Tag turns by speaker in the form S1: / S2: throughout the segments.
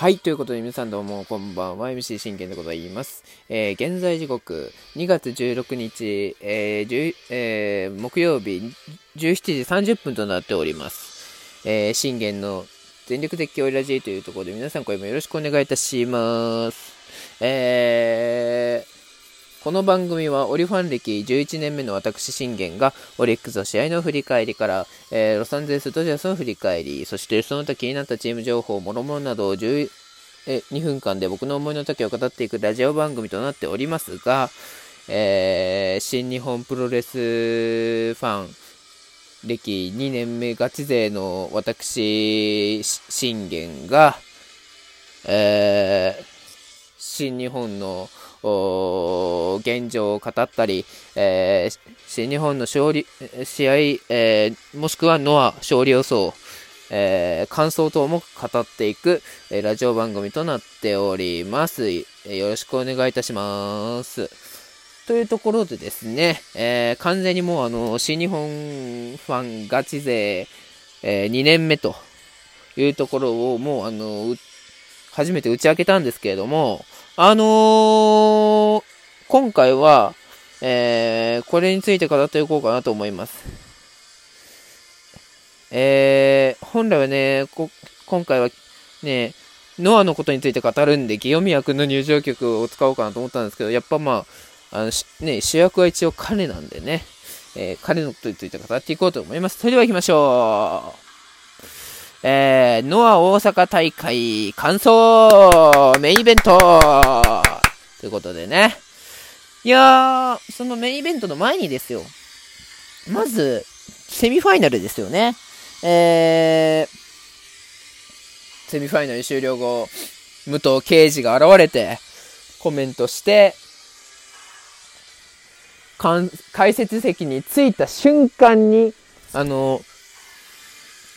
S1: はい。ということで、皆さんどうも、こんばんは。MC 信玄でございます。えー、現在時刻、2月16日、えーえー、木曜日、17時30分となっております。えー、信玄の全力絶叫ラジーというところで、皆さん、これもよろしくお願いいたします。えー、この番組はオリファン歴11年目の私信玄がオリックスの試合の振り返りから、えー、ロサンゼルスドジャースの振り返り、そしてその他気になったチーム情報、諸々などを10え2分間で僕の思いの丈を語っていくラジオ番組となっておりますが、えー、新日本プロレスファン歴2年目ガチ勢の私信玄が、えー、新日本の現状を語ったり、えー、新日本の勝利、試合、えー、もしくはノア勝利予想、えー、感想等も語っていく、えラジオ番組となっております、よろしくお願いいたします。というところでですね、え完全にもうあの、新日本ファンガチ勢、え2年目というところをもうあの、初めて打ち明けたんですけれども、あのー、今回は、えー、これについて語っていこうかなと思います。えー、本来はね、今回はね、ノアのことについて語るんで、清宮君の入場曲を使おうかなと思ったんですけど、やっぱまあ、あのね、主役は一応彼なんでね、えー、彼のことについて語っていこうと思います。それでは行きましょう。えー、ノア大阪大会完走メインイベントということでね。いやー、そのメインイベントの前にですよ。まず、セミファイナルですよね。えー、セミファイナル終了後、武藤敬司が現れて、コメントして、かん解説席に着いた瞬間に、あの、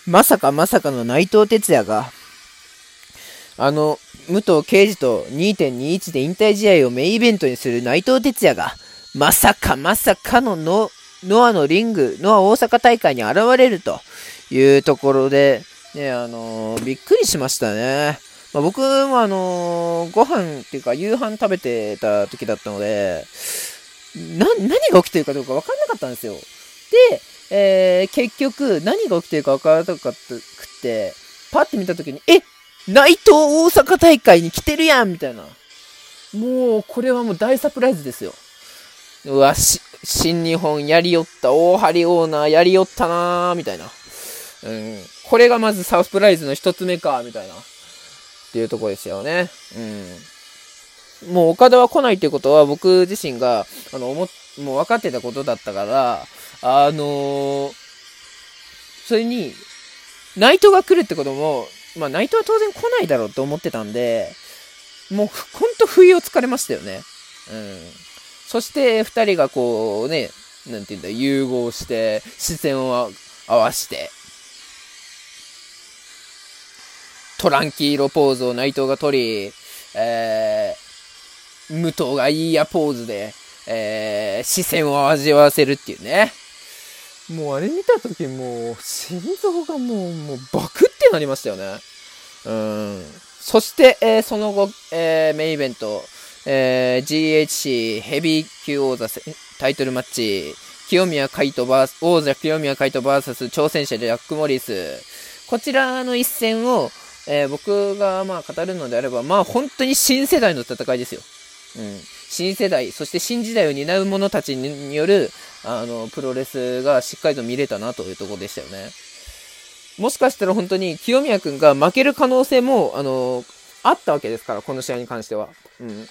S1: まさかまさかの内藤哲也が、あの、武藤敬司と2.21で引退試合をメインイベントにする内藤哲也が、まさかまさかのノノアのリング、ノア大阪大会に現れるというところで、ね、あのー、びっくりしましたね。まあ、僕もあのー、ご飯っていうか夕飯食べてた時だったので、な、何が起きてるかどうか分かんなかったんですよ。で、えー、結局、何が起きてるか分からなかったくて、パッて見たときに、え内藤大阪大会に来てるやんみたいな。もう、これはもう大サプライズですよ。うわ、し、新日本やりよった、大張オーナーやりよったなーみたいな。うん。これがまずサプライズの一つ目か、みたいな。っていうとこですよね。うん。もう岡田は来ないっていうことは僕自身が、あの、思、もう分かってたことだったから、あのー、それに、ナイトが来るってことも、まあ、ナイトは当然来ないだろうと思ってたんで、もう、ほんと不意をつかれましたよね。うん。そして、二人がこうね、なんていうんだ、融合して、視線を合わして、トランキーロポーズを内藤が取り、えー、武藤がいいやポーズで、えー、視線を味わわせるっていうね。もうあれ見た時もう心臓がもうもうバクってなりましたよね。うん。そして、えー、その後、えー、メインイベント、えー、GHC ヘビー級王座タイトルマッチ、清宮海斗バース、王者清宮海斗 VS 挑戦者ジャック・モリス。こちらの一戦を、えー、僕がまあ語るのであれば、まあ本当に新世代の戦いですよ。うん。新世代、そして新時代を担う者たちによる、あの、プロレスがしっかりと見れたなというところでしたよね。もしかしたら本当に清宮君が負ける可能性も、あの、あったわけですから、この試合に関しては。うん。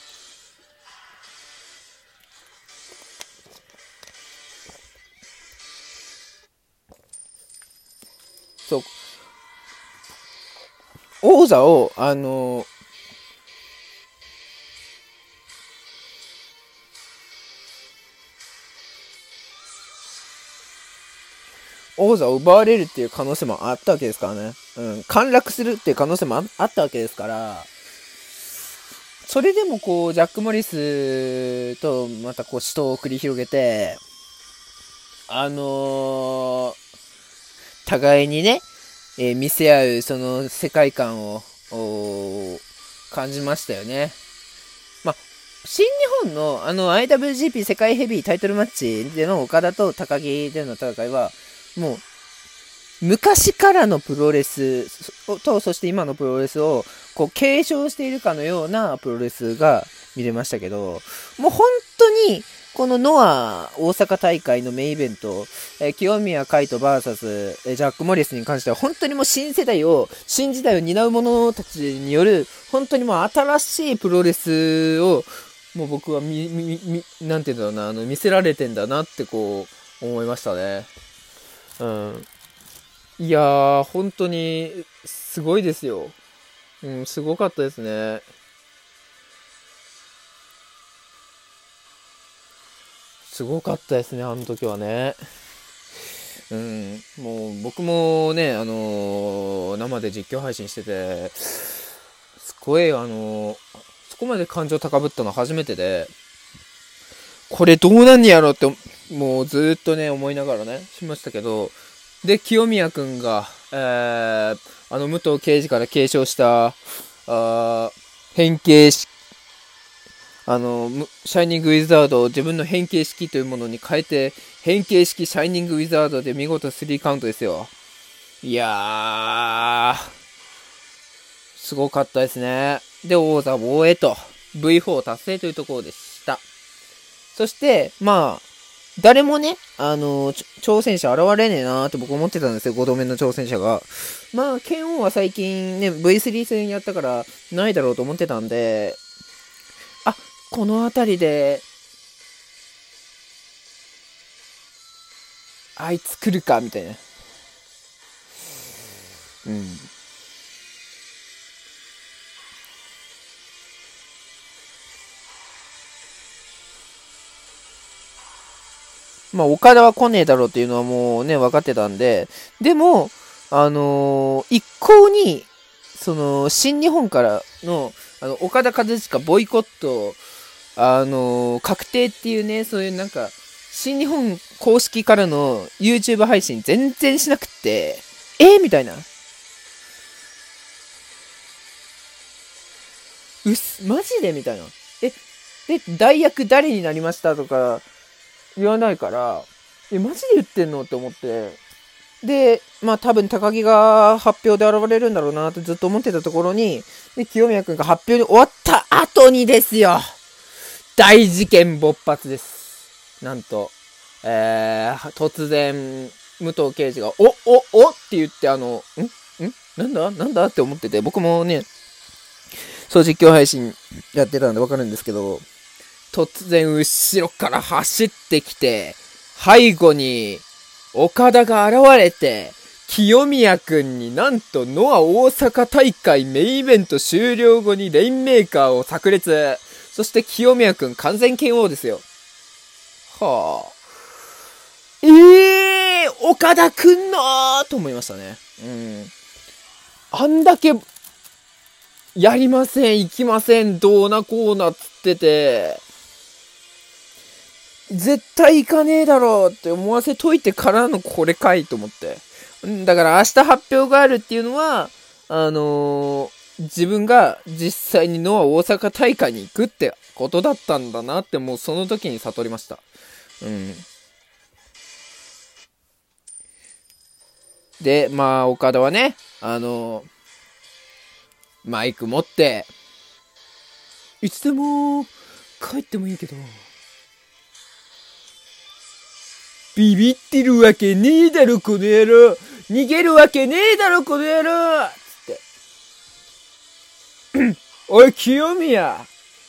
S1: そう。王座を、あの、王座を奪われるっていう可能性もあったわけですからね。うん。陥落するっていう可能性もあったわけですから、それでもこう、ジャック・モリスとまたこう、死闘を繰り広げて、あのー、互いにね、えー、見せ合うその世界観を感じましたよね。まあ、新日本のあの IWGP 世界ヘビータイトルマッチでの岡田と高木での戦いは、もう、昔からのプロレスと、そして今のプロレスを、こう、継承しているかのようなプロレスが見れましたけど、もう本当に、このノア大阪大会のメインイベント、えー、清宮海斗 VS、えー、ジャック・モリスに関しては本当にもう新世代を、新時代を担う者たちによる、本当にもう新しいプロレスを、もう僕はみ、み、み、なんて言うんだろうな、あの、見せられてんだなってこう、思いましたね。うん。いやー、本当に、すごいですよ。うん、すごかったですね。すごかったですね、あの時はね。うん、もう僕もね、あのー、生で実況配信してて、すごい、あのー、そこまで感情高ぶったの初めてで、これどうなんやろって、もうずっとね、思いながらね、しましたけど、で、清宮くんが、えー、あの、武藤刑事から継承した、あ変形式あの、シャイニングウィザードを自分の変形式というものに変えて、変形式シャイニングウィザードで見事3カウントですよ。いやー、すごかったですね。で、王座防衛と、V4 達成というところでした。そして、まあ、誰もね、あの挑戦者現れねえなーって僕思ってたんですよ、5度目の挑戦者が。まあ、剣王は最近ね、V3 戦やったからないだろうと思ってたんで、あこの辺りで、あいつ来るかみたいな。うん。まあ、岡田は来ねえだろうっていうのはもうね、分かってたんで、でも、あのー、一向に、その、新日本からの、あの、岡田和親ボイコットあのー、確定っていうね、そういうなんか、新日本公式からの YouTube 配信全然しなくって、えー、みたいな。うっすマジで？みたいな。え、で、代役誰になりましたとか言わないから、え、マジで言ってんの？って思って。で、まあ多分高木が発表で現れるんだろうなってずっと思ってたところに、で、清宮くんが発表に終わった後にですよ。大事件勃発です。なんと、えー、突然、武藤刑事が、お、お、おって言って、あの、ん？ん？なんだ？なんだ？って思ってて、僕もね、そう実況配信やってたんでわかるんですけど、突然後ろから走ってきて、背後に岡田が現れて、清宮くんになんとノア大阪大会メインイベント終了後にレインメーカーを炸裂。そして清宮くん完全剣王ですよ。はあ。ええー、岡田くんのーと思いましたね。うん。あんだけ、やりません、行きません、どうなこうなっつってて、絶対行かねえだろうって思わせといてからのこれかいと思って。だから明日発表があるっていうのは、あのー、自分が実際にノア大阪大会に行くってことだったんだなってもうその時に悟りました。うん。で、まあ、岡田はね、あの、マイク持って、いつでも帰ってもいいけど、ビビってるわけねえだろ、この野郎。逃げるわけねえだろ、この野郎。つって。おい、清宮。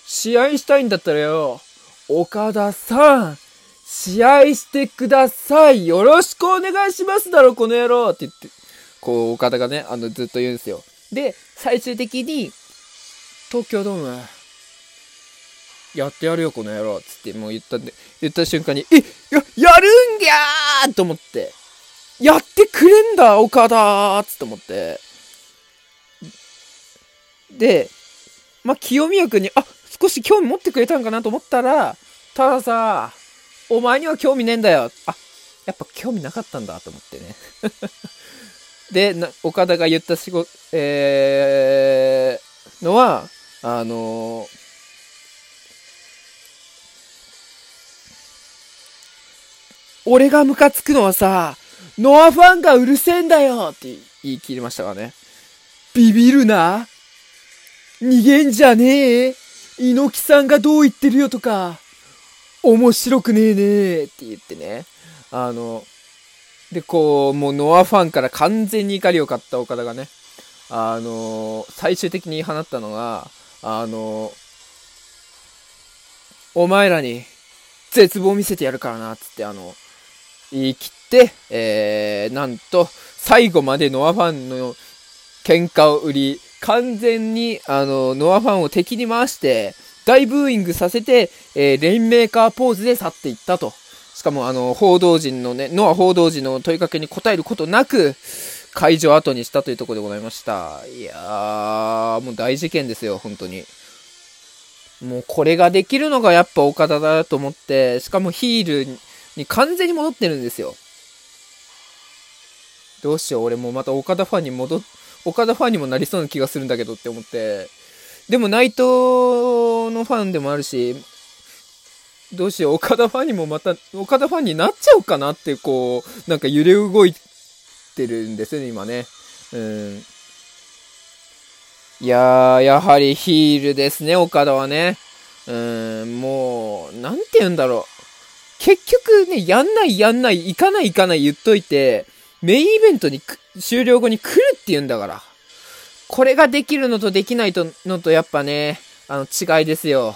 S1: 試合したいんだったらよ、岡田さん。試合してください。よろしくお願いしますだろ、この野郎。って言って、こう、岡田がね、あの、ずっと言うんですよ。で、最終的に、東京ドーム、やってやるよ、この野郎つってもう言ったんで、言った瞬間に、え、や、やるんぎゃーと思って、やってくれんだ、岡田つって思って、で、まあ、清宮君に、あ、少し興味持ってくれたんかなと思ったら、たださ、お前には興味ねえんだよ。あ、やっぱ興味なかったんだと思ってね。で、岡田が言った仕事、えー、のは、あのー、俺がムカつくのはさ、ノアファンがうるせえんだよって言い切りましたからね。ビビるな。逃げんじゃねえ。猪木さんがどう言ってるよとか、面白くねえねえ。って言ってね。あの、で、こう、もうノアファンから完全に怒りを買った岡田がね、あの、最終的に放ったのが、あの、お前らに絶望を見せてやるからな、つって、あの、言い切って、えー、なんと、最後までノアファンに喧嘩を売り、完全に、あの、ノアファンを敵に回して、大ブーイングさせて、えー、レインメーカーポーズで去っていったと。しかも、あの、報道陣のね、ノア報道陣の問いかけに答えることなく、会場後にしたというところでございました。いやー、もう大事件ですよ、本当に。もうこれができるのがやっぱ岡田だと思って、しかもヒールに完全に戻ってるんですよ。どうしよう、俺もまた岡田ファンに戻っ、岡田ファンにもなりそうな気がするんだけどって思って。でも内藤のファンでもあるし、どうしよう、岡田ファンにもまた、岡田ファンになっちゃうかなって、こう、なんか揺れ動いてるんですね、今ね。うん。いやー、やはりヒールですね、岡田はね。うん、もう、なんて言うんだろう。結局ね、やんないやんない、行かない行かない言っといて、メインイベントに終了後に来るって言うんだから。これができるのとできないとのとやっぱね、あの違いですよ。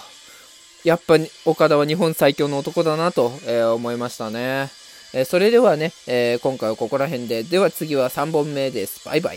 S1: やっぱ岡田は日本最強の男だなと、えー、思いましたね。えー、それではね、えー、今回はここら辺で。では次は3本目です。バイバイ。